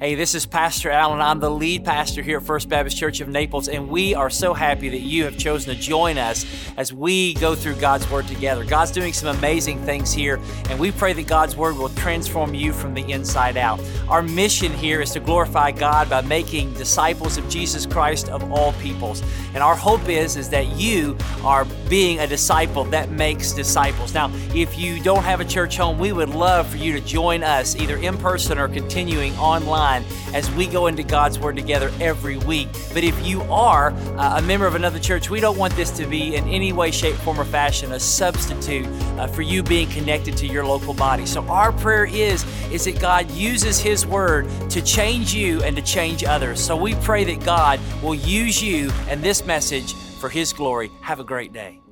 Hey, this is Pastor Allen. I'm the lead pastor here at First Baptist Church of Naples, and we are so happy that you have chosen to join us as we go through God's Word together. God's doing some amazing things here, and we pray that God's Word will transform you from the inside out. Our mission here is to glorify God by making disciples of Jesus Christ of all peoples. And our hope is, is that you are being a disciple that makes disciples. Now, if you don't have a church home, we would love for you to join us either in person or continuing online as we go into God's Word together every week. But if you are uh, a member of another church, we don't want this to be in any way, shape, form, or fashion a substitute uh, for you being connected to your local body. So our prayer is is that God uses His Word to change you and to change others. So we pray that God will use you and this message for His glory. Have a great day.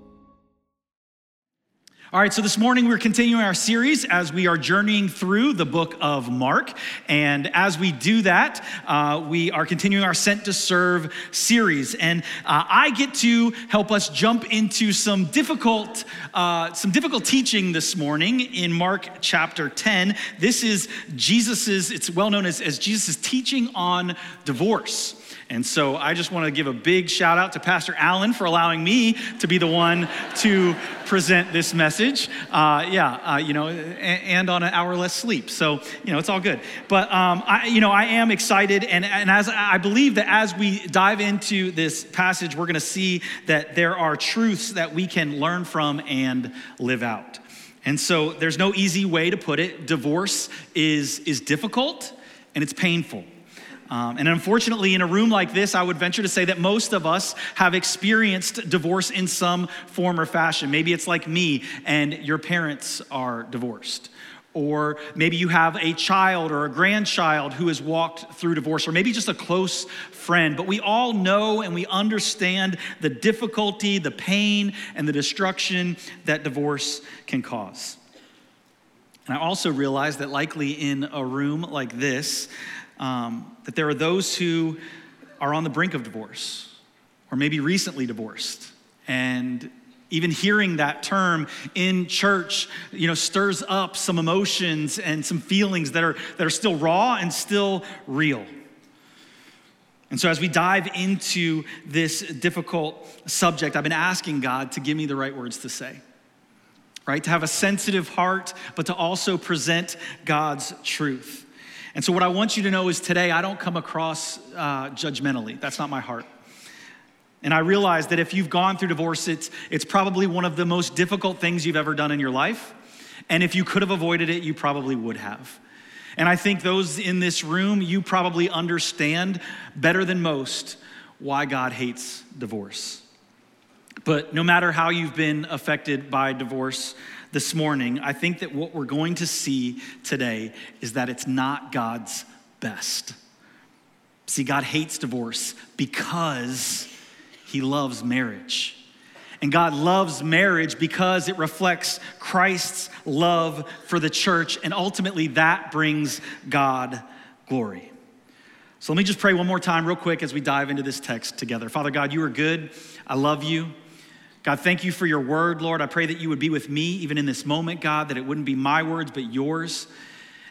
All right, so this morning we're continuing our series as we are journeying through the book of Mark. And as we do that, uh, we are continuing our Sent to Serve series. And uh, I get to help us jump into some difficult, uh, some difficult teaching this morning in Mark chapter 10. This is Jesus's, it's well known as, as Jesus' teaching on divorce. And so I just want to give a big shout out to Pastor Allen for allowing me to be the one to present this message. Uh, yeah, uh, you know, and, on an hour less sleep. So, you know, it's all good. But, um, I, you know, I am excited. And, and as I believe that as we dive into this passage, we're going to see that there are truths that we can learn from and live out. And so there's no easy way to put it. Divorce is, is difficult and it's painful. Um, and unfortunately, in a room like this, I would venture to say that most of us have experienced divorce in some form or fashion. Maybe it's like me and your parents are divorced. Or maybe you have a child or a grandchild who has walked through divorce, or maybe just a close friend. But we all know and we understand the difficulty, the pain, and the destruction that divorce can cause. And I also realize that likely in a room like this, um, that there are those who are on the brink of divorce or maybe recently divorced. And even hearing that term in church, you know, stirs up some emotions and some feelings that are, that are still raw and still real. And so, as we dive into this difficult subject, I've been asking God to give me the right words to say, right? To have a sensitive heart, but to also present God's truth. And so, what I want you to know is today, I don't come across uh, judgmentally. That's not my heart. And I realize that if you've gone through divorce, it's, it's probably one of the most difficult things you've ever done in your life. And if you could have avoided it, you probably would have. And I think those in this room, you probably understand better than most why God hates divorce. But no matter how you've been affected by divorce, this morning, I think that what we're going to see today is that it's not God's best. See, God hates divorce because he loves marriage. And God loves marriage because it reflects Christ's love for the church, and ultimately that brings God glory. So let me just pray one more time, real quick, as we dive into this text together. Father God, you are good. I love you. God, thank you for your word, Lord. I pray that you would be with me even in this moment, God, that it wouldn't be my words, but yours.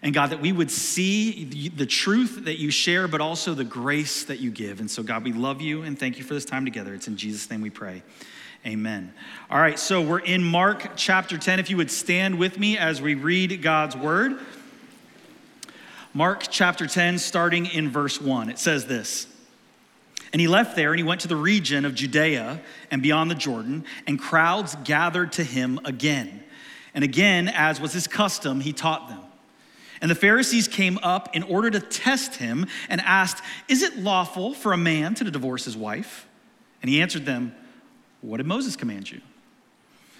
And God, that we would see the truth that you share, but also the grace that you give. And so, God, we love you and thank you for this time together. It's in Jesus' name we pray. Amen. All right, so we're in Mark chapter 10. If you would stand with me as we read God's word. Mark chapter 10, starting in verse 1. It says this. And he left there and he went to the region of Judea and beyond the Jordan, and crowds gathered to him again. And again, as was his custom, he taught them. And the Pharisees came up in order to test him and asked, Is it lawful for a man to divorce his wife? And he answered them, What did Moses command you?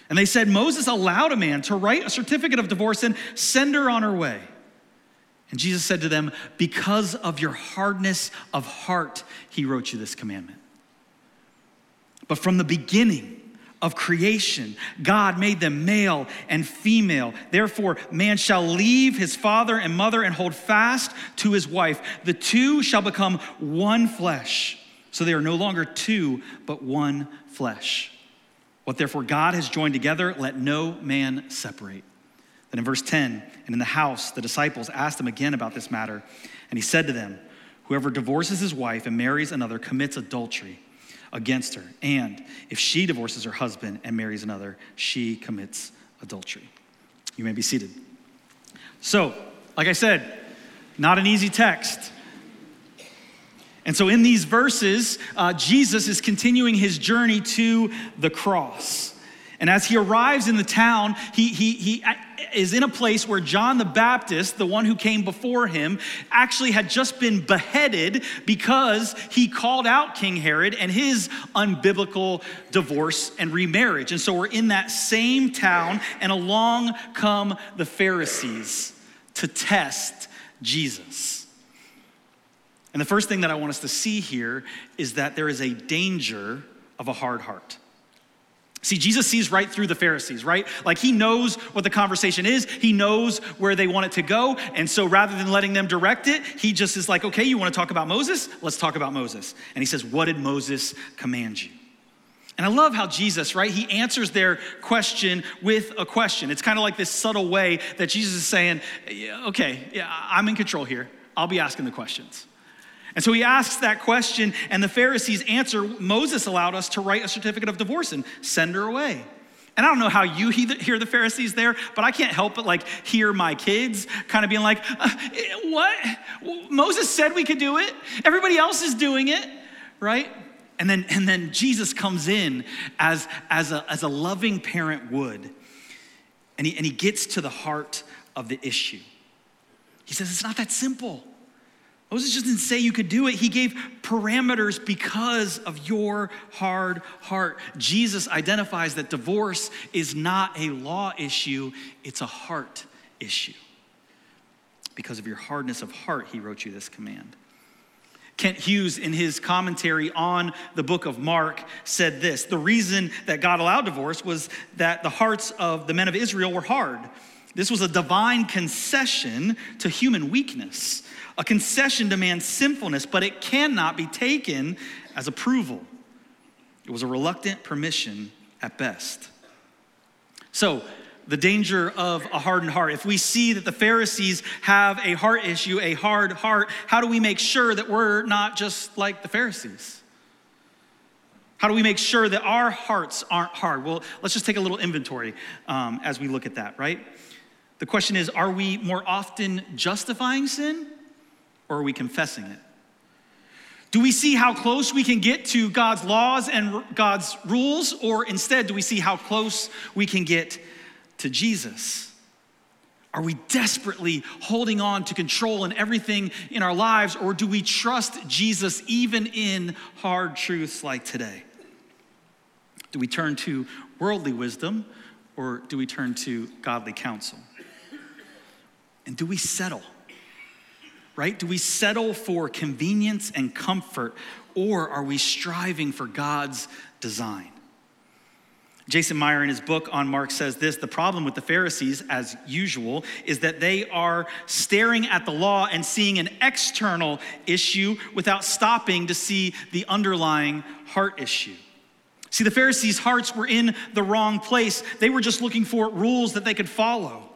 And they said, Moses allowed a man to write a certificate of divorce and send her on her way. And Jesus said to them, Because of your hardness of heart, he wrote you this commandment. But from the beginning, of creation. God made them male and female. Therefore, man shall leave his father and mother and hold fast to his wife. The two shall become one flesh. So they are no longer two, but one flesh. What therefore God has joined together, let no man separate. Then in verse 10, and in the house, the disciples asked him again about this matter. And he said to them, Whoever divorces his wife and marries another commits adultery against her. And if she divorces her husband and marries another, she commits adultery. You may be seated. So, like I said, not an easy text. And so, in these verses, uh, Jesus is continuing his journey to the cross. And as he arrives in the town, he, he, he is in a place where John the Baptist, the one who came before him, actually had just been beheaded because he called out King Herod and his unbiblical divorce and remarriage. And so we're in that same town, and along come the Pharisees to test Jesus. And the first thing that I want us to see here is that there is a danger of a hard heart. See, Jesus sees right through the Pharisees, right? Like he knows what the conversation is, he knows where they want it to go. And so rather than letting them direct it, he just is like, okay, you want to talk about Moses? Let's talk about Moses. And he says, What did Moses command you? And I love how Jesus, right, he answers their question with a question. It's kind of like this subtle way that Jesus is saying, okay, yeah, I'm in control here. I'll be asking the questions. And so he asks that question, and the Pharisees answer Moses allowed us to write a certificate of divorce and send her away. And I don't know how you hear the Pharisees there, but I can't help but like hear my kids kind of being like, uh, What? Moses said we could do it. Everybody else is doing it, right? And then, and then Jesus comes in as, as, a, as a loving parent would, and he, and he gets to the heart of the issue. He says, It's not that simple. Moses just didn't say you could do it. He gave parameters because of your hard heart. Jesus identifies that divorce is not a law issue, it's a heart issue. Because of your hardness of heart, he wrote you this command. Kent Hughes, in his commentary on the book of Mark, said this The reason that God allowed divorce was that the hearts of the men of Israel were hard. This was a divine concession to human weakness. A concession demands sinfulness, but it cannot be taken as approval. It was a reluctant permission at best. So, the danger of a hardened heart. If we see that the Pharisees have a heart issue, a hard heart, how do we make sure that we're not just like the Pharisees? How do we make sure that our hearts aren't hard? Well, let's just take a little inventory um, as we look at that, right? The question is are we more often justifying sin or are we confessing it? Do we see how close we can get to God's laws and God's rules, or instead do we see how close we can get to Jesus? Are we desperately holding on to control in everything in our lives, or do we trust Jesus even in hard truths like today? Do we turn to worldly wisdom, or do we turn to godly counsel? And do we settle? Right? Do we settle for convenience and comfort, or are we striving for God's design? Jason Meyer, in his book on Mark, says this The problem with the Pharisees, as usual, is that they are staring at the law and seeing an external issue without stopping to see the underlying heart issue. See, the Pharisees' hearts were in the wrong place. They were just looking for rules that they could follow.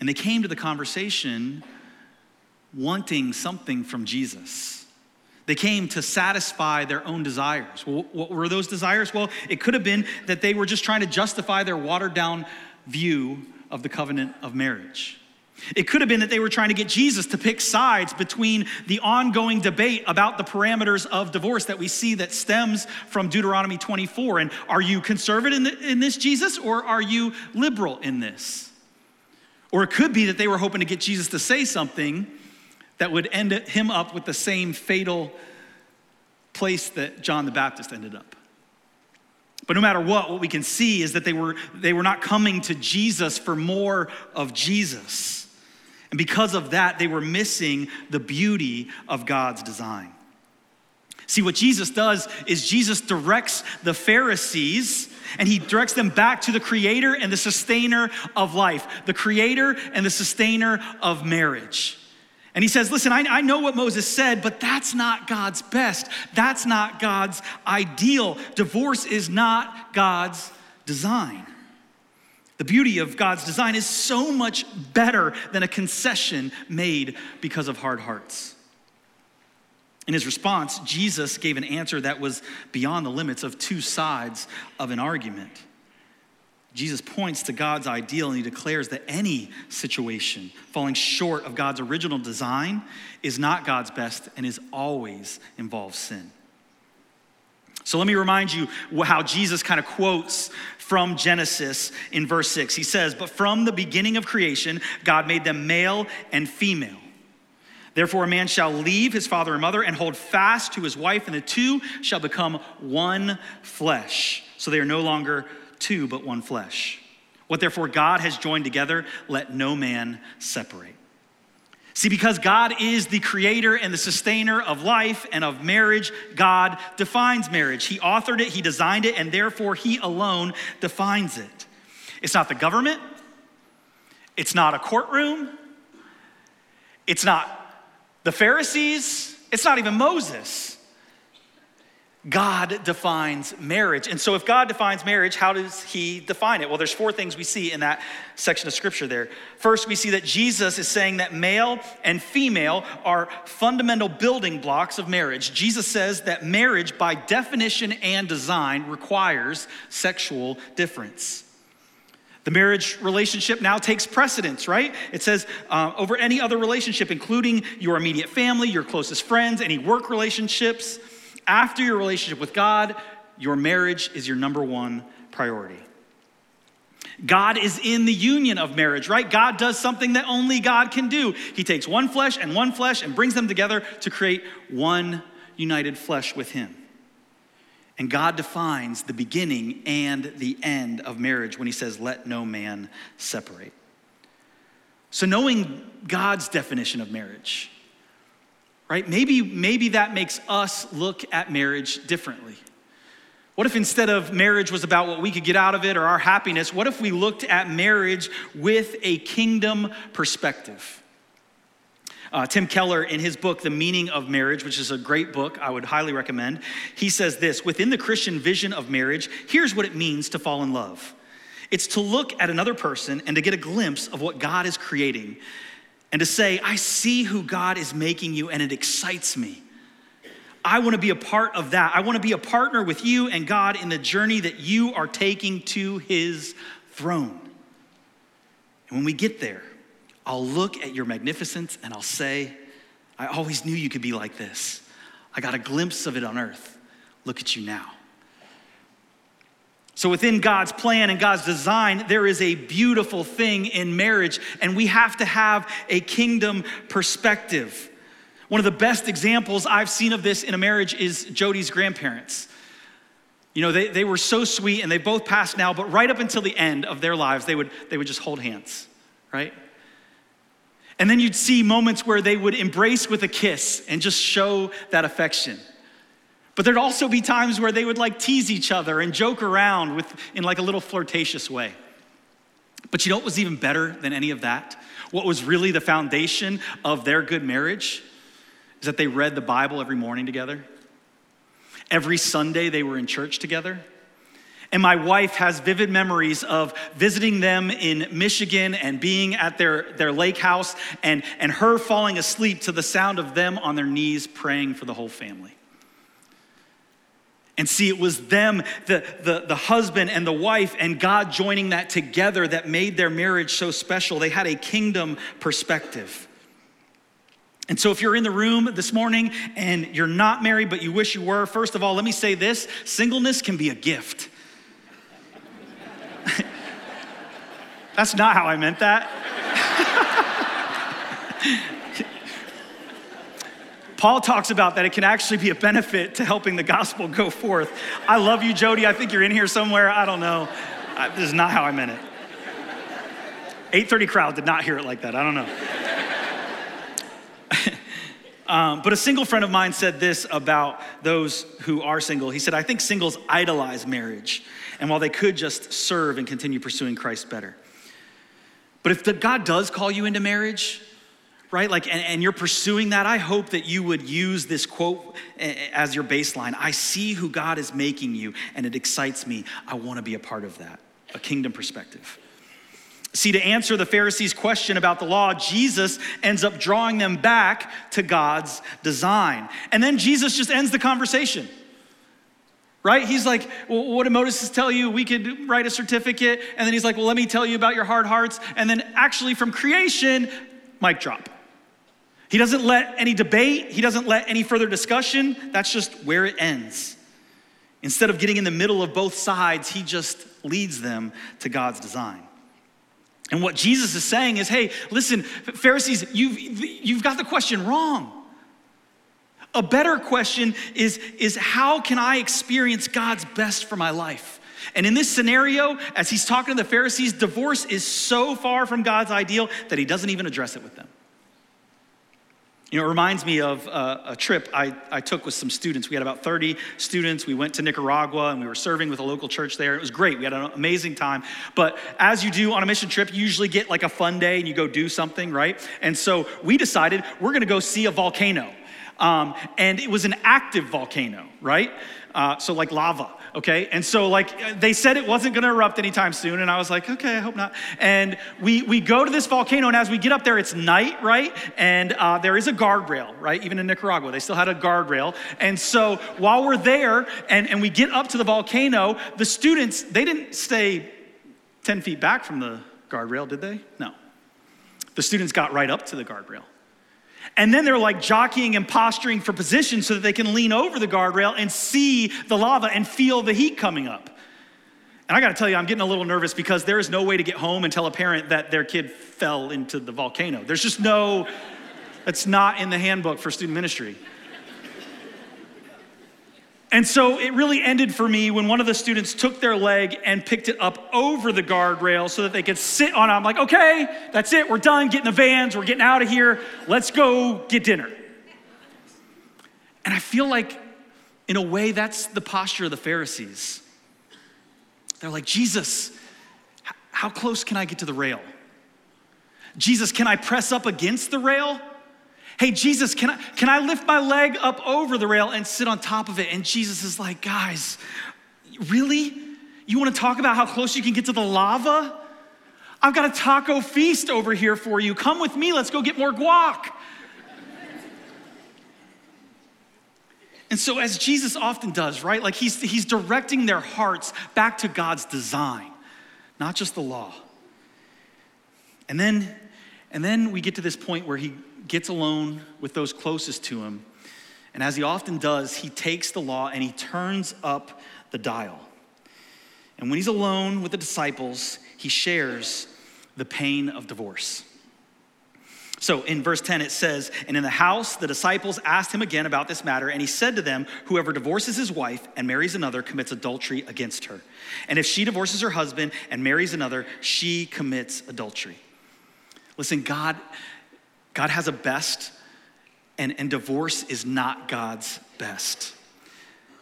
And they came to the conversation wanting something from Jesus. They came to satisfy their own desires. Well, what were those desires? Well, it could have been that they were just trying to justify their watered down view of the covenant of marriage. It could have been that they were trying to get Jesus to pick sides between the ongoing debate about the parameters of divorce that we see that stems from Deuteronomy 24. And are you conservative in, the, in this, Jesus, or are you liberal in this? Or it could be that they were hoping to get Jesus to say something that would end him up with the same fatal place that John the Baptist ended up. But no matter what, what we can see is that they were, they were not coming to Jesus for more of Jesus. And because of that, they were missing the beauty of God's design. See, what Jesus does is Jesus directs the Pharisees and he directs them back to the creator and the sustainer of life, the creator and the sustainer of marriage. And he says, Listen, I, I, know what Moses said, but that's not God's best. That's not God's ideal. Divorce is not God's design. The beauty of God's design is so much better than a concession made because of hard hearts. In his response, Jesus gave an answer that was beyond the limits of two sides of an argument. Jesus points to God's ideal and he declares that any situation falling short of God's original design is not God's best and is always involves sin. So let me remind you how Jesus kind of quotes from Genesis in verse 6. He says, But from the beginning of creation, God made them male and female. Therefore, a man shall leave his father and mother and hold fast to his wife, and the two shall become one flesh. So they are no longer two, but one flesh. What therefore God has joined together, let no man separate. See, because God is the creator and the sustainer of life and of marriage, God defines marriage. He authored it, He designed it, and therefore He alone defines it. It's not the government, it's not a courtroom, it's not the Pharisees, it's not even Moses. God defines marriage. And so, if God defines marriage, how does he define it? Well, there's four things we see in that section of scripture there. First, we see that Jesus is saying that male and female are fundamental building blocks of marriage. Jesus says that marriage, by definition and design, requires sexual difference. The marriage relationship now takes precedence, right? It says uh, over any other relationship, including your immediate family, your closest friends, any work relationships. After your relationship with God, your marriage is your number one priority. God is in the union of marriage, right? God does something that only God can do. He takes one flesh and one flesh and brings them together to create one united flesh with Him. And God defines the beginning and the end of marriage when He says, Let no man separate. So, knowing God's definition of marriage, right? Maybe, maybe that makes us look at marriage differently. What if instead of marriage was about what we could get out of it or our happiness, what if we looked at marriage with a kingdom perspective? Uh, Tim Keller, in his book, The Meaning of Marriage, which is a great book, I would highly recommend, he says this Within the Christian vision of marriage, here's what it means to fall in love it's to look at another person and to get a glimpse of what God is creating and to say, I see who God is making you and it excites me. I want to be a part of that. I want to be a partner with you and God in the journey that you are taking to his throne. And when we get there, I'll look at your magnificence and I'll say, I always knew you could be like this. I got a glimpse of it on earth. Look at you now. So, within God's plan and God's design, there is a beautiful thing in marriage, and we have to have a kingdom perspective. One of the best examples I've seen of this in a marriage is Jody's grandparents. You know, they, they were so sweet and they both passed now, but right up until the end of their lives, they would, they would just hold hands, right? And then you'd see moments where they would embrace with a kiss and just show that affection. But there'd also be times where they would like tease each other and joke around with, in like a little flirtatious way. But you know what was even better than any of that? What was really the foundation of their good marriage is that they read the Bible every morning together. Every Sunday they were in church together. And my wife has vivid memories of visiting them in Michigan and being at their, their lake house and, and her falling asleep to the sound of them on their knees praying for the whole family. And see, it was them, the, the, the husband and the wife, and God joining that together that made their marriage so special. They had a kingdom perspective. And so, if you're in the room this morning and you're not married, but you wish you were, first of all, let me say this singleness can be a gift. That's not how I meant that. Paul talks about that it can actually be a benefit to helping the gospel go forth. I love you, Jody. I think you're in here somewhere. I don't know. I, this is not how I meant it. 8:30 crowd did not hear it like that. I don't know. um, but a single friend of mine said this about those who are single. He said, "I think singles idolize marriage, and while they could just serve and continue pursuing Christ better." But if the, God does call you into marriage, right? Like, and, and, you're pursuing that. I hope that you would use this quote eh, eh, as your baseline. I see who God is making you, and it excites me. I want to be a part of that, a kingdom perspective. See, to answer the Pharisees' question about the law, Jesus ends up drawing them back to God's design. And then Jesus just ends the conversation. Right? He's like, well, what did Moses tell you? We could write a certificate. And then he's like, well, let me tell you about your hard hearts. And then actually, from creation, mic drop. He doesn't let any debate, he doesn't let any further discussion. That's just where it ends. Instead of getting in the middle of both sides, he just leads them to God's design. And what Jesus is saying is hey, listen, Pharisees, you've, you've got the question wrong. A better question is, is how can I experience God's best for my life? And in this scenario, as he's talking to the Pharisees, divorce is so far from God's ideal that he doesn't even address it with them. You know, it reminds me of a, a, trip I, I took with some students. We had about 30 students. We went to Nicaragua and we were serving with a local church there. It was great. We had an amazing time. But as you do on a mission trip, you usually get like a fun day and you go do something, right? And so we decided we're going to go see a volcano. Um, and it was an active volcano, right? Uh, so like lava okay? And so, like, they said it wasn't gonna erupt anytime soon, and I was like, okay, I hope not. And we, we go to this volcano, and as we get up there, it's night, right? And uh, there is a guardrail, right? Even in Nicaragua, they still had a guardrail. And so, while we're there and, and we get up to the volcano, the students, they didn't stay 10 feet back from the guardrail, did they? No. The students got right up to the guardrail. And then they're like jockeying and posturing for position so that they can lean over the guardrail and see the lava and feel the heat coming up. And I gotta tell you, I'm getting a little nervous because there is no way to get home and tell a parent that their kid fell into the volcano. There's just no, it's not in the handbook for student ministry. And so it really ended for me when one of the students took their leg and picked it up over the guardrail so that they could sit on it. I'm like, okay, that's it. We're done. Get in the vans. We're getting out of here. Let's go get dinner. And I feel like, in a way, that's the posture of the Pharisees. They're like, Jesus, how close can I get to the rail? Jesus, can I press up against the rail? Hey, Jesus, can I, can I lift my leg up over the rail and sit on top of it? And Jesus is like, Guys, really? You wanna talk about how close you can get to the lava? I've got a taco feast over here for you. Come with me, let's go get more guac. And so, as Jesus often does, right? Like he's, he's directing their hearts back to God's design, not just the law. And then, and then we get to this point where he gets alone with those closest to him. And as he often does, he takes the law and he turns up the dial. And when he's alone with the disciples, he shares the pain of divorce. So in verse 10, it says, And in the house, the disciples asked him again about this matter, and he said to them, Whoever divorces his wife and marries another commits adultery against her. And if she divorces her husband and marries another, she commits adultery. Listen, God God has a best, and, and divorce is not God's best.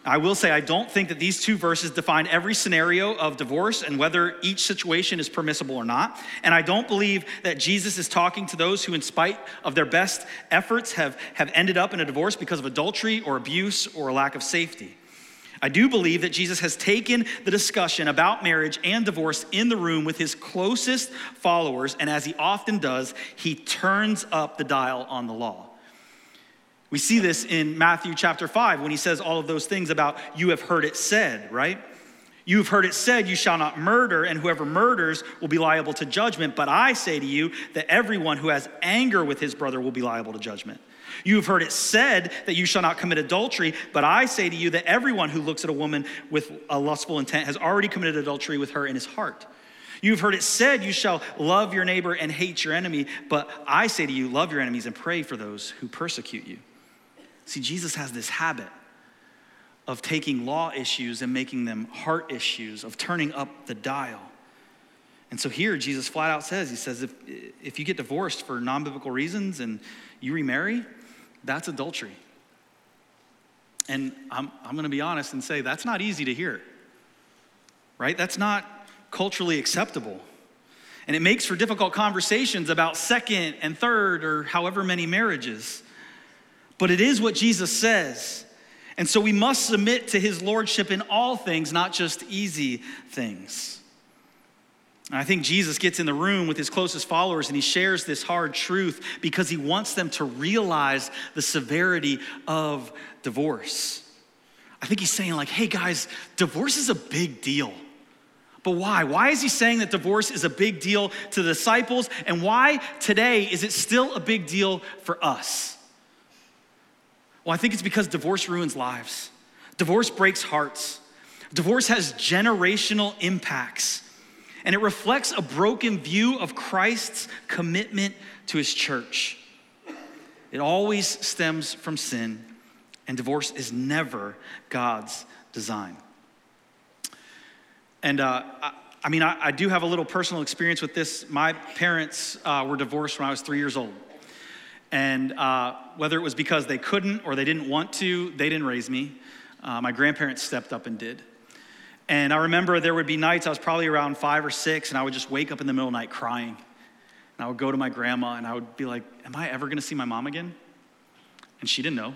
I will say, I don't think that these two verses define every scenario of divorce and whether each situation is permissible or not. And I don't believe that Jesus is talking to those who, in spite of their best efforts, have, have ended up in a divorce because of adultery or abuse or a lack of safety. I do believe that Jesus has taken the discussion about marriage and divorce in the room with his closest followers, and as he often does, he turns up the dial on the law. We see this in Matthew chapter 5 when he says all of those things about you have heard it said, right? You've heard it said, You shall not murder, and whoever murders will be liable to judgment. But I say to you that everyone who has anger with his brother will be liable to judgment. You have heard it said that you shall not commit adultery, but I say to you that everyone who looks at a woman with a lustful intent has already committed adultery with her in his heart. You've heard it said, You shall love your neighbor and hate your enemy, but I say to you, love your enemies and pray for those who persecute you. See, Jesus has this habit of taking law issues and making them heart issues, of turning up the dial. And so here, Jesus flat out says, He says, if, if you get divorced for non biblical reasons and you remarry, that's adultery. And I'm, I'm going to be honest and say that's not easy to hear, right? That's not culturally acceptable. And it makes for difficult conversations about second and third or however many marriages. But it is what Jesus says. And so we must submit to his lordship in all things, not just easy things. I think Jesus gets in the room with his closest followers and he shares this hard truth because he wants them to realize the severity of divorce. I think he's saying, like, hey guys, divorce is a big deal. But why? Why is he saying that divorce is a big deal to the disciples? And why today is it still a big deal for us? Well, I think it's because divorce ruins lives, divorce breaks hearts, divorce has generational impacts, and it reflects a broken view of Christ's commitment to his church. It always stems from sin and divorce is never God's design. And uh, I, I, mean, I, I, do have a little personal experience with this. My parents uh, were divorced when I was three years old. And uh, whether it was because they couldn't or they didn't want to, they didn't raise me. Uh, my grandparents stepped up and did. And I remember there would be nights, I was probably around five or six, and I would just wake up in the middle of the night crying. And I would go to my grandma and I would be like, Am I ever gonna see my mom again? And she didn't know.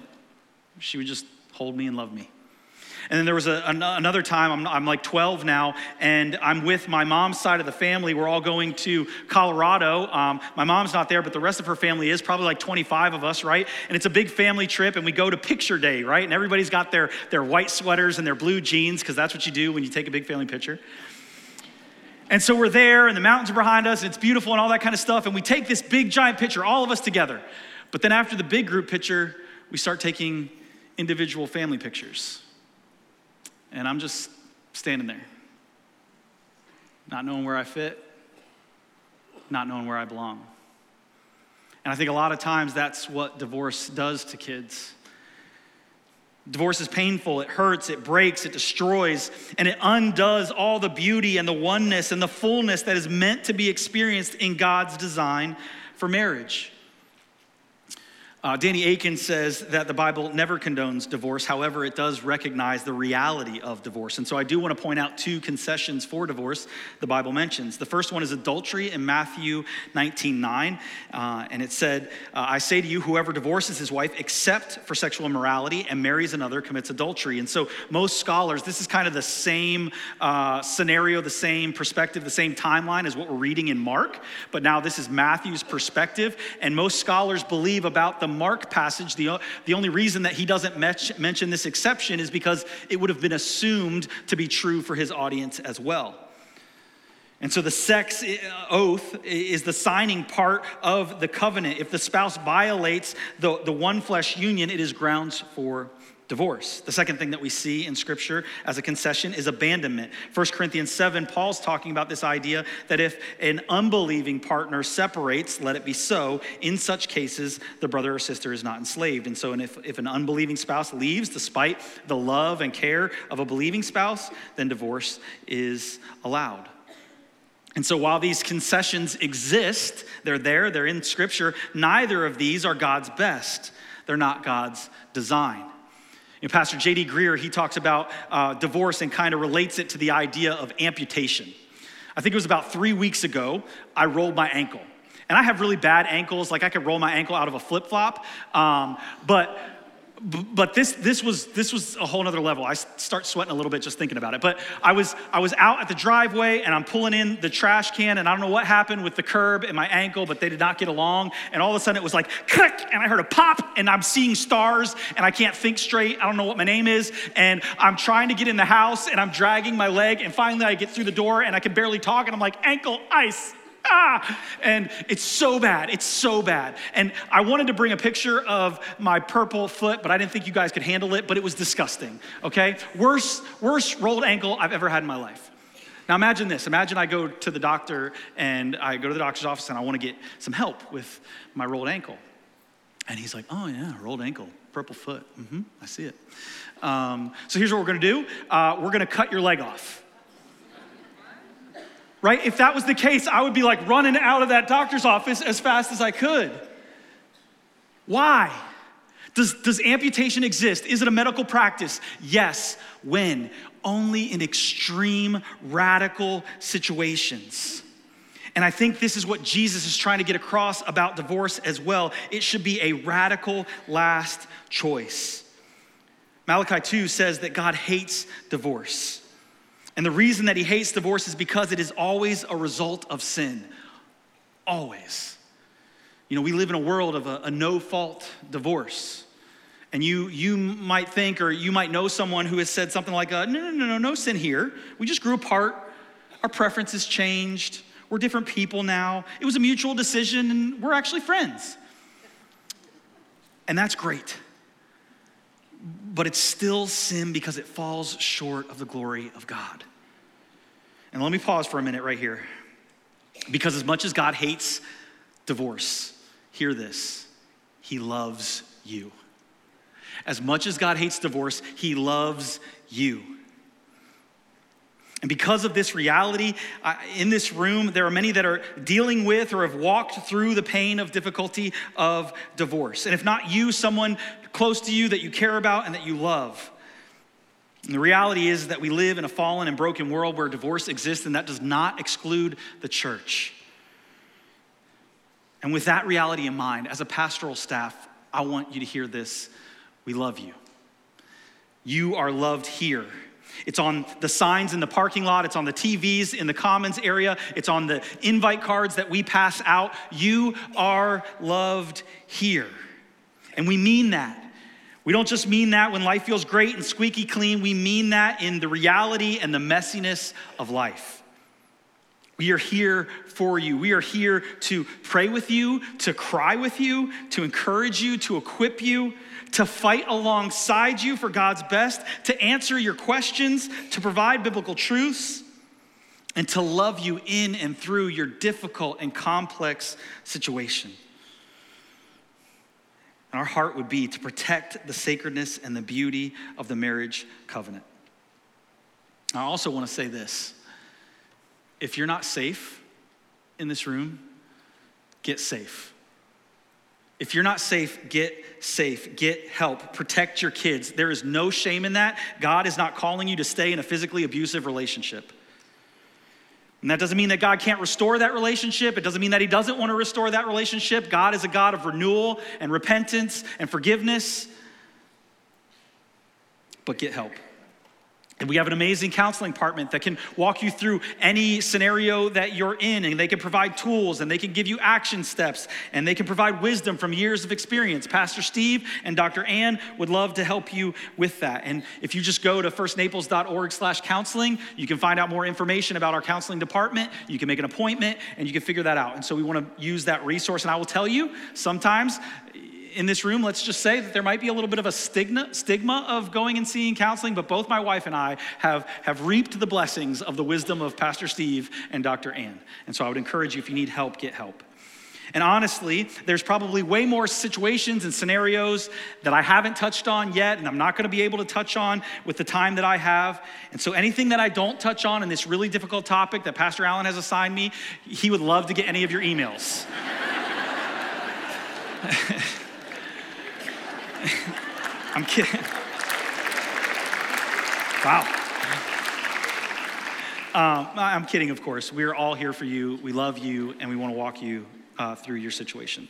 She would just hold me and love me. And then there was a, another time, I'm, I'm, like 12 now, and I'm with my mom's side of the family. We're all going to Colorado. Um, my mom's not there, but the rest of her family is, probably like 25 of us, right? And it's a big family trip, and we go to picture day, right? And everybody's got their, their white sweaters and their blue jeans, because that's what you do when you take a big family picture. And so we're there, and the mountains are behind us, and it's beautiful and all that kind of stuff. And we take this big, giant picture, all of us together. But then after the big group picture, we start taking individual family pictures. And I'm just standing there, not knowing where I fit, not knowing where I belong. And I think a lot of times that's what divorce does to kids. Divorce is painful, it hurts, it breaks, it destroys, and it undoes all the beauty and the oneness and the fullness that is meant to be experienced in God's design for marriage. Uh, Danny Akin says that the Bible never condones divorce. However, it does recognize the reality of divorce. And so I do want to point out two concessions for divorce the Bible mentions. The first one is adultery in Matthew 19 9. Uh, and it said, uh, I say to you, whoever divorces his wife except for sexual immorality and marries another commits adultery. And so most scholars, this is kind of the same uh, scenario, the same perspective, the same timeline as what we're reading in Mark. But now this is Matthew's perspective. And most scholars believe about the Mark passage, the, the only reason that he doesn't mention this exception is because it would have been assumed to be true for his audience as well. And so the sex uh, oath is the signing part of the covenant. If the spouse violates the, the one flesh union, it is grounds for divorce. The second thing that we see in scripture as a concession is abandonment. 1 Corinthians 7, Paul's talking about this idea that if an unbelieving partner separates, let it be so. In such cases, the brother or sister is not enslaved. And so, and if, if an unbelieving spouse leaves despite the love and care of a believing spouse, then divorce is allowed. And so, while these concessions exist, they're there, they're in Scripture, neither of these are God's best. They're not God's design. You know, Pastor J.D. Greear, he talks about uh, divorce and kind of relates it to the idea of amputation. I think it was about three weeks ago, I rolled my ankle. And I have really bad ankles, like I could roll my ankle out of a flip flop. Um, but but this this was this was a whole other level. I start sweating a little bit just thinking about it. But i was i was out at the driveway and i'm pulling in the trash can and i don't know what happened with the curb and my ankle but they did not get along. And all of a sudden it was like click and i heard a pop and i'm seeing stars and i can't think straight. I don't know what my name is. And i'm trying to get in the house and i'm dragging my leg and finally i get through the door and i can barely talk and i'm like ankle ice ah, and it's so bad. It's so bad. And I wanted to bring a picture of my purple foot, but I didn't think you guys could handle it, but it was disgusting, okay? Worst, worst rolled ankle I've ever had in my life. Now imagine this. Imagine I go to the doctor and I go to the doctor's office and I want to get some help with my rolled ankle. And he's like, oh yeah, rolled ankle, purple foot. Mm-hmm, I see it. Um, so here's what we're going to do. Uh, we're going to cut your leg off right? If that was the case, I would be like running out of that doctor's office as fast as I could. Why? Does, does amputation exist? Is it a medical practice? Yes. When? Only in extreme, radical situations. And I think this is what Jesus is trying to get across about divorce as well. It should be a radical last choice. Malachi 2 says that God hates divorce. And the reason that he hates divorce is because it is always a result of sin. Always. You know, we live in a world of a, a no fault divorce. And you, you might think, or you might know someone who has said something like, uh, no, no, no, no, no sin here. We just grew apart. Our preferences changed. We're different people now. It was a mutual decision, and we're actually friends. And that's great. But it's still sin because it falls short of the glory of God. And let me pause for a minute right here. Because as much as God hates divorce, hear this He loves you. As much as God hates divorce, He loves you. And because of this reality, in this room, there are many that are dealing with or have walked through the pain of difficulty of divorce. And if not you, someone close to you that you care about and that you love. And the reality is that we live in a fallen and broken world where divorce exists, and that does not exclude the church. And with that reality in mind, as a pastoral staff, I want you to hear this. We love you. You are loved here. It's on the signs in the parking lot, it's on the TVs in the commons area, it's on the invite cards that we pass out. You are loved here. And we mean that. We don't just mean that when life feels great and squeaky clean, we mean that in the reality and the messiness of life. We are here for you. We are here to pray with you, to cry with you, to encourage you, to equip you, to fight alongside you for God's best, to answer your questions, to provide biblical truths, and to love you in and through your difficult and complex situation. And our heart would be to protect the sacredness and the beauty of the marriage covenant. I also want to say this if you're not safe in this room, get safe. If you're not safe, get safe, get help, protect your kids. There is no shame in that. God is not calling you to stay in a physically abusive relationship. And that doesn't mean that God can't restore that relationship. It doesn't mean that He doesn't want to restore that relationship. God is a God of renewal and repentance and forgiveness. But get help. And we have an amazing counseling department that can walk you through any scenario that you're in, and they can provide tools and they can give you action steps and they can provide wisdom from years of experience. Pastor Steve and Dr. Ann would love to help you with that. And if you just go to firstnaples.org slash counseling, you can find out more information about our counseling department. You can make an appointment and you can figure that out. And so we want to use that resource. And I will tell you, sometimes in this room, let's just say that there might be a little bit of a stigma, stigma of going and seeing counseling, but both my wife and I have, have reaped the blessings of the wisdom of Pastor Steve and Dr. Ann. And so I would encourage you, if you need help, get help. And honestly, there's probably way more situations and scenarios that I haven't touched on yet, and I'm not gonna be able to touch on with the time that I have. And so anything that I don't touch on in this really difficult topic that Pastor Allen has assigned me, he would love to get any of your emails. I'm kidding. Wow. Um, I'm kidding, of course. We're all here for you. We love you, and we want to walk you uh, through your situation.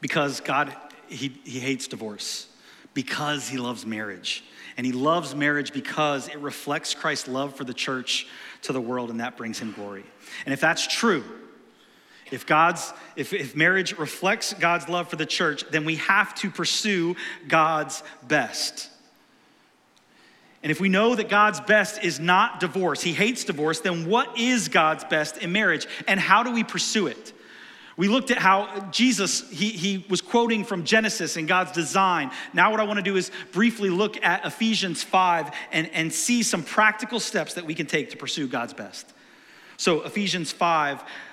Because God, he, he hates divorce, because He loves marriage. And He loves marriage because it reflects Christ's love for the church to the world, and that brings Him glory. And if that's true, if God's if, if marriage reflects God's love for the church, then we have to pursue God's best. And if we know that God's best is not divorce, he hates divorce, then what is God's best in marriage and how do we pursue it? We looked at how Jesus, he, he was quoting from Genesis and God's design. Now, what I want to do is briefly look at Ephesians 5 and, and see some practical steps that we can take to pursue God's best. So, Ephesians 5,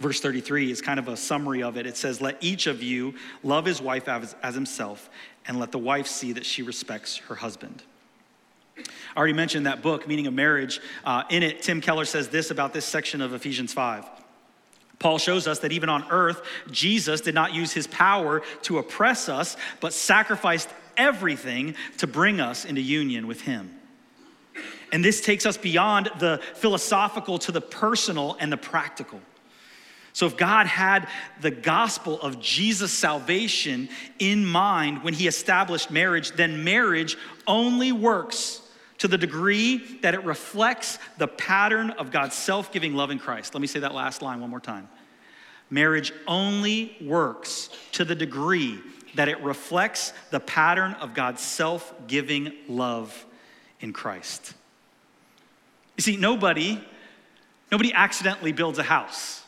Verse 33 is kind of a summary of it. It says, Let each of you love his wife as, as himself, and let the wife see that she respects her husband. I already mentioned that book, Meaning of Marriage. Uh, in it, Tim Keller says this about this section of Ephesians 5. Paul shows us that even on earth, Jesus did not use his power to oppress us, but sacrificed everything to bring us into union with him. And this takes us beyond the philosophical to the personal and the practical. So, if God had the gospel of Jesus' salvation in mind when he established marriage, then marriage only works to the degree that it reflects the pattern of God's self giving love in Christ. Let me say that last line one more time. Marriage only works to the degree that it reflects the pattern of God's self giving love in Christ. You see, nobody, nobody accidentally builds a house,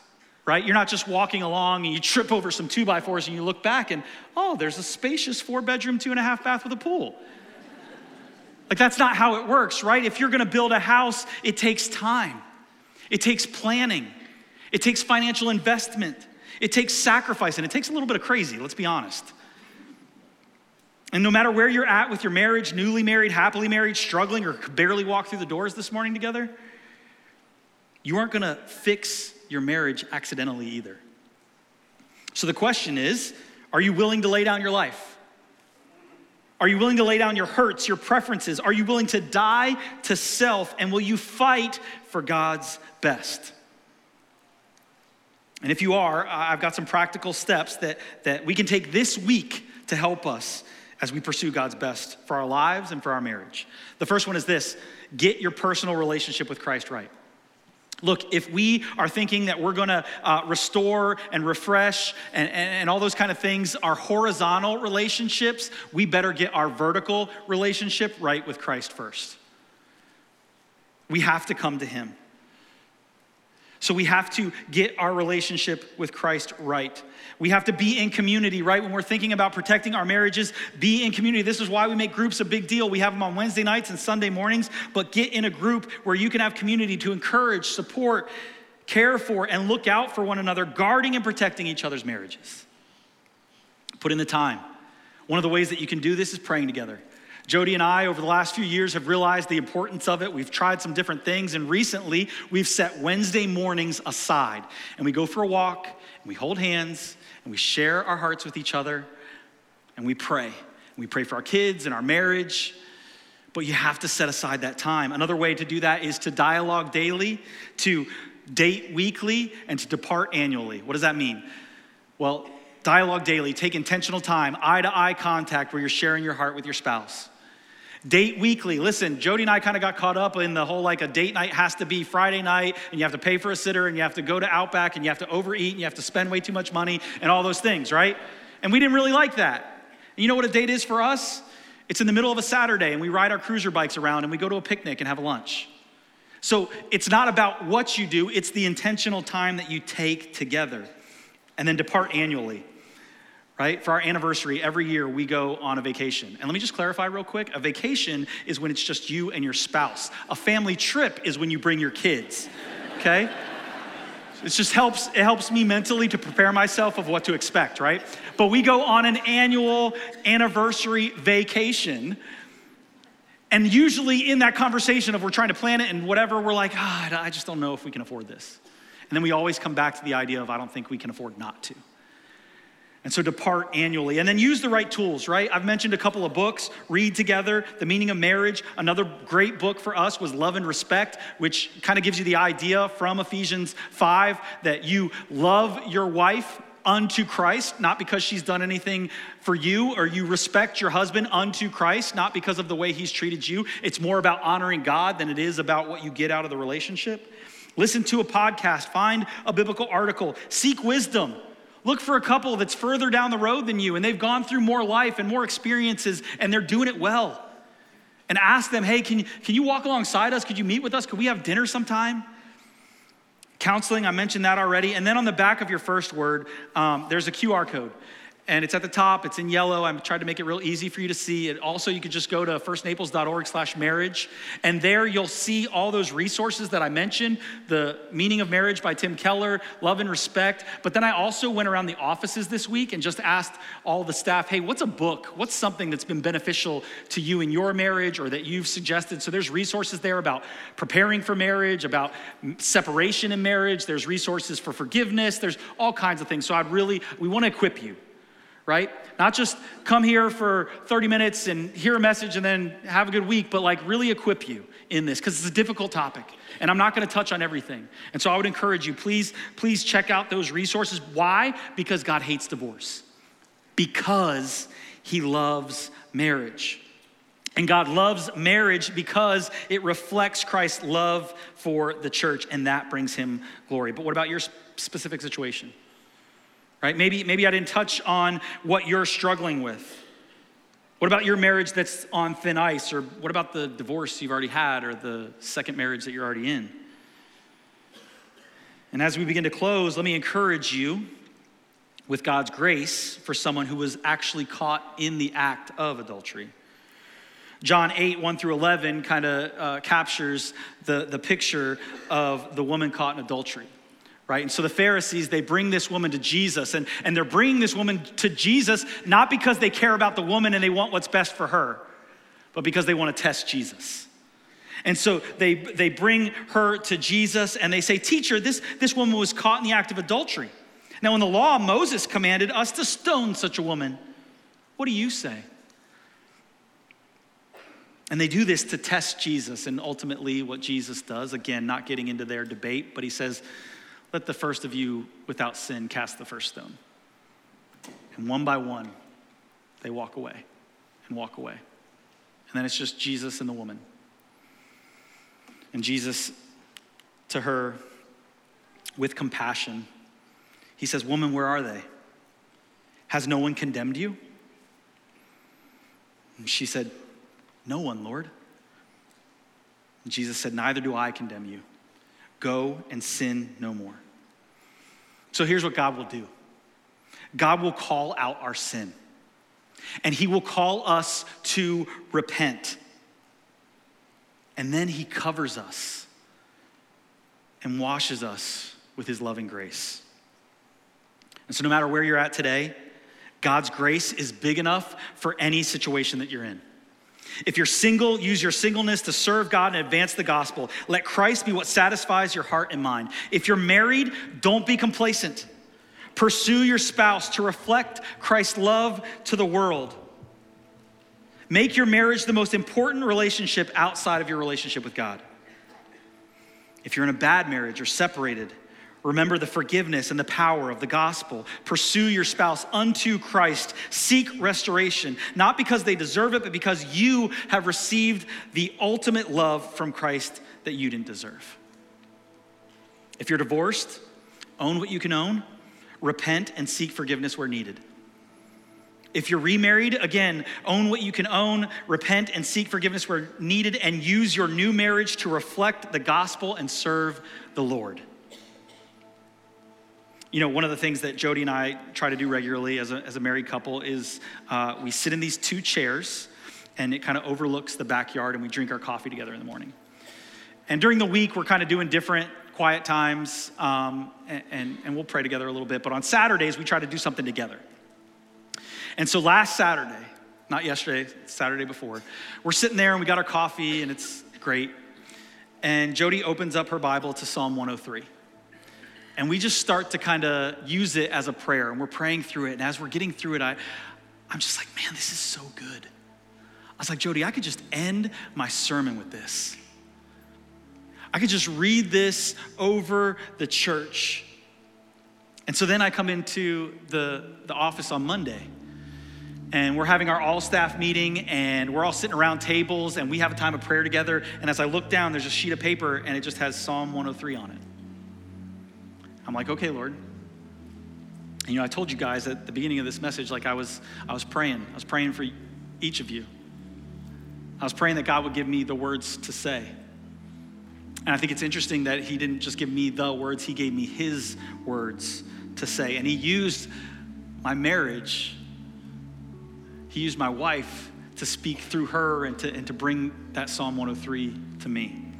right? You're not just walking along and you trip over some two by fours and you look back and, oh, there's a spacious four bedroom, two and a half bath with a pool. Like, that's not how it works, right? If you're gonna build a house, it takes time, it takes planning, it takes financial investment, it takes sacrifice, and it takes a little bit of crazy, let's be honest. And no matter where you're at with your marriage, newly married, happily married, struggling, or barely walk through the doors this morning together, you aren't gonna fix your marriage accidentally either. So the question is are you willing to lay down your life? Are you willing to lay down your hurts, your preferences? Are you willing to die to self? And will you fight for God's best? And if you are, I've got some practical steps that, that we can take this week to help us as we pursue God's best for our lives and for our marriage. The first one is this get your personal relationship with Christ right. Look, if we are thinking that we're gonna uh, restore and refresh and, and, and all those kind of things, our horizontal relationships, we better get our vertical relationship right with Christ first. We have to come to Him. So we have to get our relationship with Christ right. We have to be in community, right? When we're thinking about protecting our marriages, be in community. This is why we make groups a big deal. We have them on Wednesday nights and Sunday mornings, but get in a group where you can have community to encourage, support, care for, and look out for one another, guarding and protecting each other's marriages. Put in the time. One of the ways that you can do this is praying together. Jody and I, over the last few years, have realized the importance of it. We've tried some different things, and recently we've set Wednesday mornings aside. And we go for a walk, and we hold hands, and we share our hearts with each other, and we pray. We pray for our kids and our marriage, but you have to set aside that time. Another way to do that is to dialogue daily, to date weekly, and to depart annually. What does that mean? Well, dialogue daily, take intentional time, eye to eye contact where you're sharing your heart with your spouse. Date weekly. Listen, Jody and I kind of got caught up in the whole like a date night has to be Friday night, and you have to pay for a sitter, and you have to go to Outback, and you have to overeat, and you have to spend way too much money, and all those things, right? And we didn't really like that. And you know what a date is for us? It's in the middle of a Saturday, and we ride our cruiser bikes around, and we go to a picnic and have a lunch. So it's not about what you do, it's the intentional time that you take together, and then depart annually right? For our anniversary, every year we go on a vacation. And let me just clarify real quick a vacation is when it's just you and your spouse, a family trip is when you bring your kids, okay? It just helps, it helps me mentally to prepare myself of what to expect, right? But we go on an annual anniversary vacation. And usually in that conversation of we're trying to plan it and whatever, we're like, ah, I just don't know if we can afford this. And then we always come back to the idea of I don't think we can afford not to. And so depart annually. And then use the right tools, right? I've mentioned a couple of books. Read together, The Meaning of Marriage. Another great book for us was Love and Respect, which kind of gives you the idea from Ephesians 5 that you love your wife unto Christ, not because she's done anything for you, or you respect your husband unto Christ, not because of the way he's treated you. It's more about honoring God than it is about what you get out of the relationship. Listen to a podcast, find a biblical article, seek wisdom. Look for a couple that's further down the road than you and they've gone through more life and more experiences and they're doing it well. And ask them, hey, can you, can you walk alongside us? Could you meet with us? Could we have dinner sometime? Counseling, I mentioned that already. And then on the back of your first word, um, there's a QR code. And it's at the top it's in yellow. I'm trying to make it real easy for you to see it. Also you could just go to firstnaples.org slash marriage and there you'll see all those resources that i mentioned the meaning of marriage by tim keller love and respect. But then i also went around the offices this week and just asked all the staff hey what's a book? What's something that's been beneficial to you in your marriage or that you've suggested? So there's resources there about preparing for marriage about separation in marriage. There's resources for forgiveness. There's all kinds of things. So i'd really we want to equip you right? Not just come here for 30 minutes and hear a message and then have a good week, but like really equip you in this because it's a difficult topic. And I'm not going to touch on everything. And so I would encourage you, please, please check out those resources. Why? Because God hates divorce. Because he loves marriage. And God loves marriage because it reflects Christ's love for the church, and that brings him glory. But what about your specific situation? Right? Maybe, maybe I didn't touch on what you're struggling with. What about your marriage that's on thin ice? Or what about the divorce you've already had or the second marriage that you're already in? And as we begin to close, let me encourage you with God's grace for someone who was actually caught in the act of adultery. John 8, 1 through 11, kind of uh, captures the, the picture of the woman caught in adultery right? And so the Pharisees, they bring this woman to Jesus, and, and they're bringing this woman to Jesus not because they care about the woman and they want what's best for her, but because they want to test Jesus. And so they, they bring her to Jesus and they say, Teacher, this, this woman was caught in the act of adultery. Now, in the law, Moses commanded us to stone such a woman. What do you say? And they do this to test Jesus, and ultimately, what Jesus does, again, not getting into their debate, but he says, let the first of you without sin cast the first stone. And one by one, they walk away and walk away. And then it's just Jesus and the woman. And Jesus, to her, with compassion, he says, Woman, where are they? Has no one condemned you? And she said, No one, Lord. And Jesus said, Neither do I condemn you. Go and sin no more. So here's what God will do God will call out our sin, and He will call us to repent. And then He covers us and washes us with His loving grace. And so, no matter where you're at today, God's grace is big enough for any situation that you're in. If you're single, use your singleness to serve God and advance the gospel. Let Christ be what satisfies your heart and mind. If you're married, don't be complacent. Pursue your spouse to reflect Christ's love to the world. Make your marriage the most important relationship outside of your relationship with God. If you're in a bad marriage or separated, Remember the forgiveness and the power of the gospel. Pursue your spouse unto Christ. Seek restoration, not because they deserve it, but because you have received the ultimate love from Christ that you didn't deserve. If you're divorced, own what you can own, repent, and seek forgiveness where needed. If you're remarried, again, own what you can own, repent, and seek forgiveness where needed, and use your new marriage to reflect the gospel and serve the Lord you know, one of the things that Jody and I try to do regularly as a, as a married couple is uh, we sit in these two chairs and it kind of overlooks the backyard and we drink our coffee together in the morning. And during the week, we're kind of doing different quiet times um, and, and, and we'll pray together a little bit. But on Saturdays, we try to do something together. And so last Saturday, not yesterday, Saturday before, we're sitting there and we got our coffee and it's great. And Jody opens up her Bible to Psalm 103. And we just start to kind of use it as a prayer, and we're praying through it. And as we're getting through it, I, I'm just like, man, this is so good. I was like, Jody, I could just end my sermon with this. I could just read this over the church. And so then I come into the, the office on Monday, and we're having our all staff meeting, and we're all sitting around tables, and we have a time of prayer together. And as I look down, there's a sheet of paper, and it just has Psalm 103 on it. I'm like, okay, Lord. And, you know, I told you guys at the beginning of this message, like I was, I was praying. I was praying for each of you. I was praying that God would give me the words to say. And I think it's interesting that He didn't just give me the words, He gave me His words to say. And He used my marriage, He used my wife to speak through her and to, and to bring that Psalm 103 to me.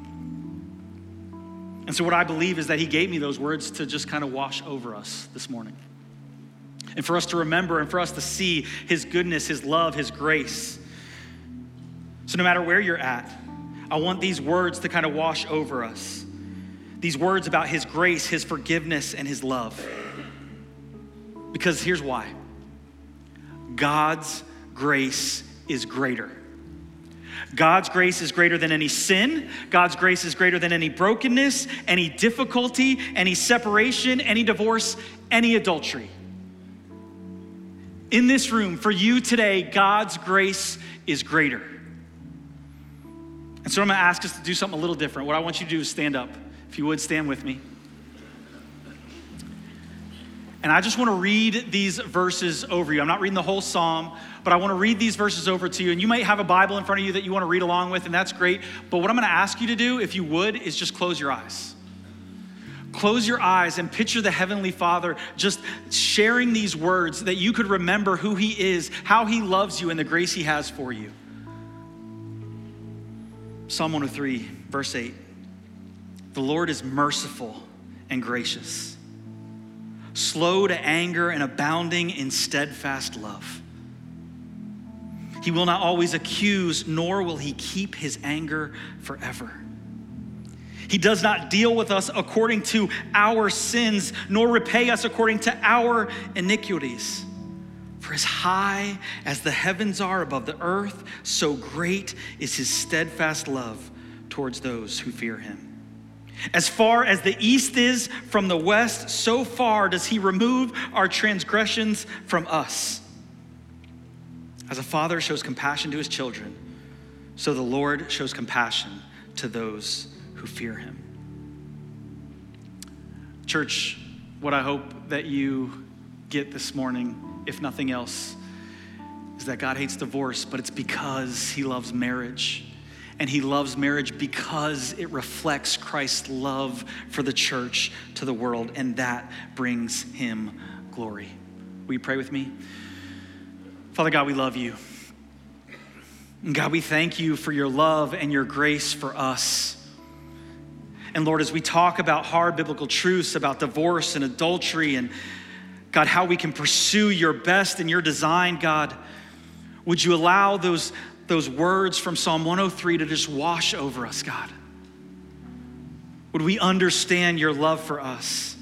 And so, what I believe is that He gave me those words to just kind of wash over us this morning. And for us to remember and for us to see His goodness, His love, His grace. So, no matter where you're at, I want these words to kind of wash over us. These words about His grace, His forgiveness, and His love. Because here's why God's grace is greater. God's grace is greater than any sin. God's grace is greater than any brokenness, any difficulty, any separation, any divorce, any adultery. In this room, for you today, God's grace is greater. And so I'm gonna ask us to do something a little different. What I want you to do is stand up. If you would, stand with me. And I just want to read these verses over you. I'm not reading the whole psalm, but I want to read these verses over to you. And you might have a Bible in front of you that you want to read along with, and that's great. But what I'm going to ask you to do, if you would, is just close your eyes. Close your eyes and picture the Heavenly Father just sharing these words that you could remember who He is, how He loves you, and the grace He has for you. Psalm 103, verse 8 The Lord is merciful and gracious slow to anger, and abounding in steadfast love. He will not always accuse, nor will he keep his anger forever. He does not deal with us according to our sins, nor repay us according to our iniquities. For as high as the heavens are above the earth, so great is his steadfast love towards those who fear him. As far as the east is from the west, so far does he remove our transgressions from us. As a father shows compassion to his children, so the Lord shows compassion to those who fear him. Church, what I hope that you get this morning, if nothing else, is that God hates divorce, but it's because he loves marriage and he loves marriage because it reflects Christ's love for the church to the world, and that brings him glory. Will you pray with me? Father God, we love you. God, we thank you for your love and your grace for us. And Lord, as we talk about hard biblical truths about divorce and adultery, and God, how we can pursue your best and your design, God, would you allow those, those words from Psalm 103 to just wash over us, God? Would we understand your love for us?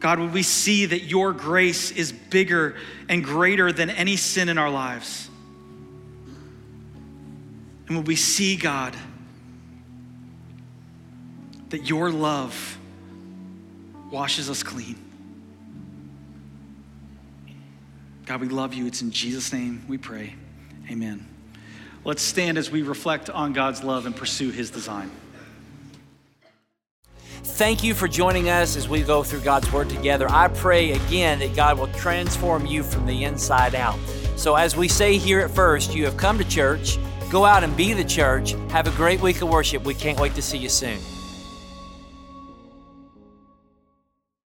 God, would we see that your grace is bigger and greater than any sin in our lives? And would we see, God, that your love washes us clean? God, we love you. It's in Jesus' name we pray. Amen. Let's stand as we reflect on God's love and pursue his design. Thank you for joining us as we go through God's Word together. I pray again that God will transform you from the inside out. So, as we say here at First, you have come to church, go out and be the church. Have a great week of worship. We can't wait to see you soon.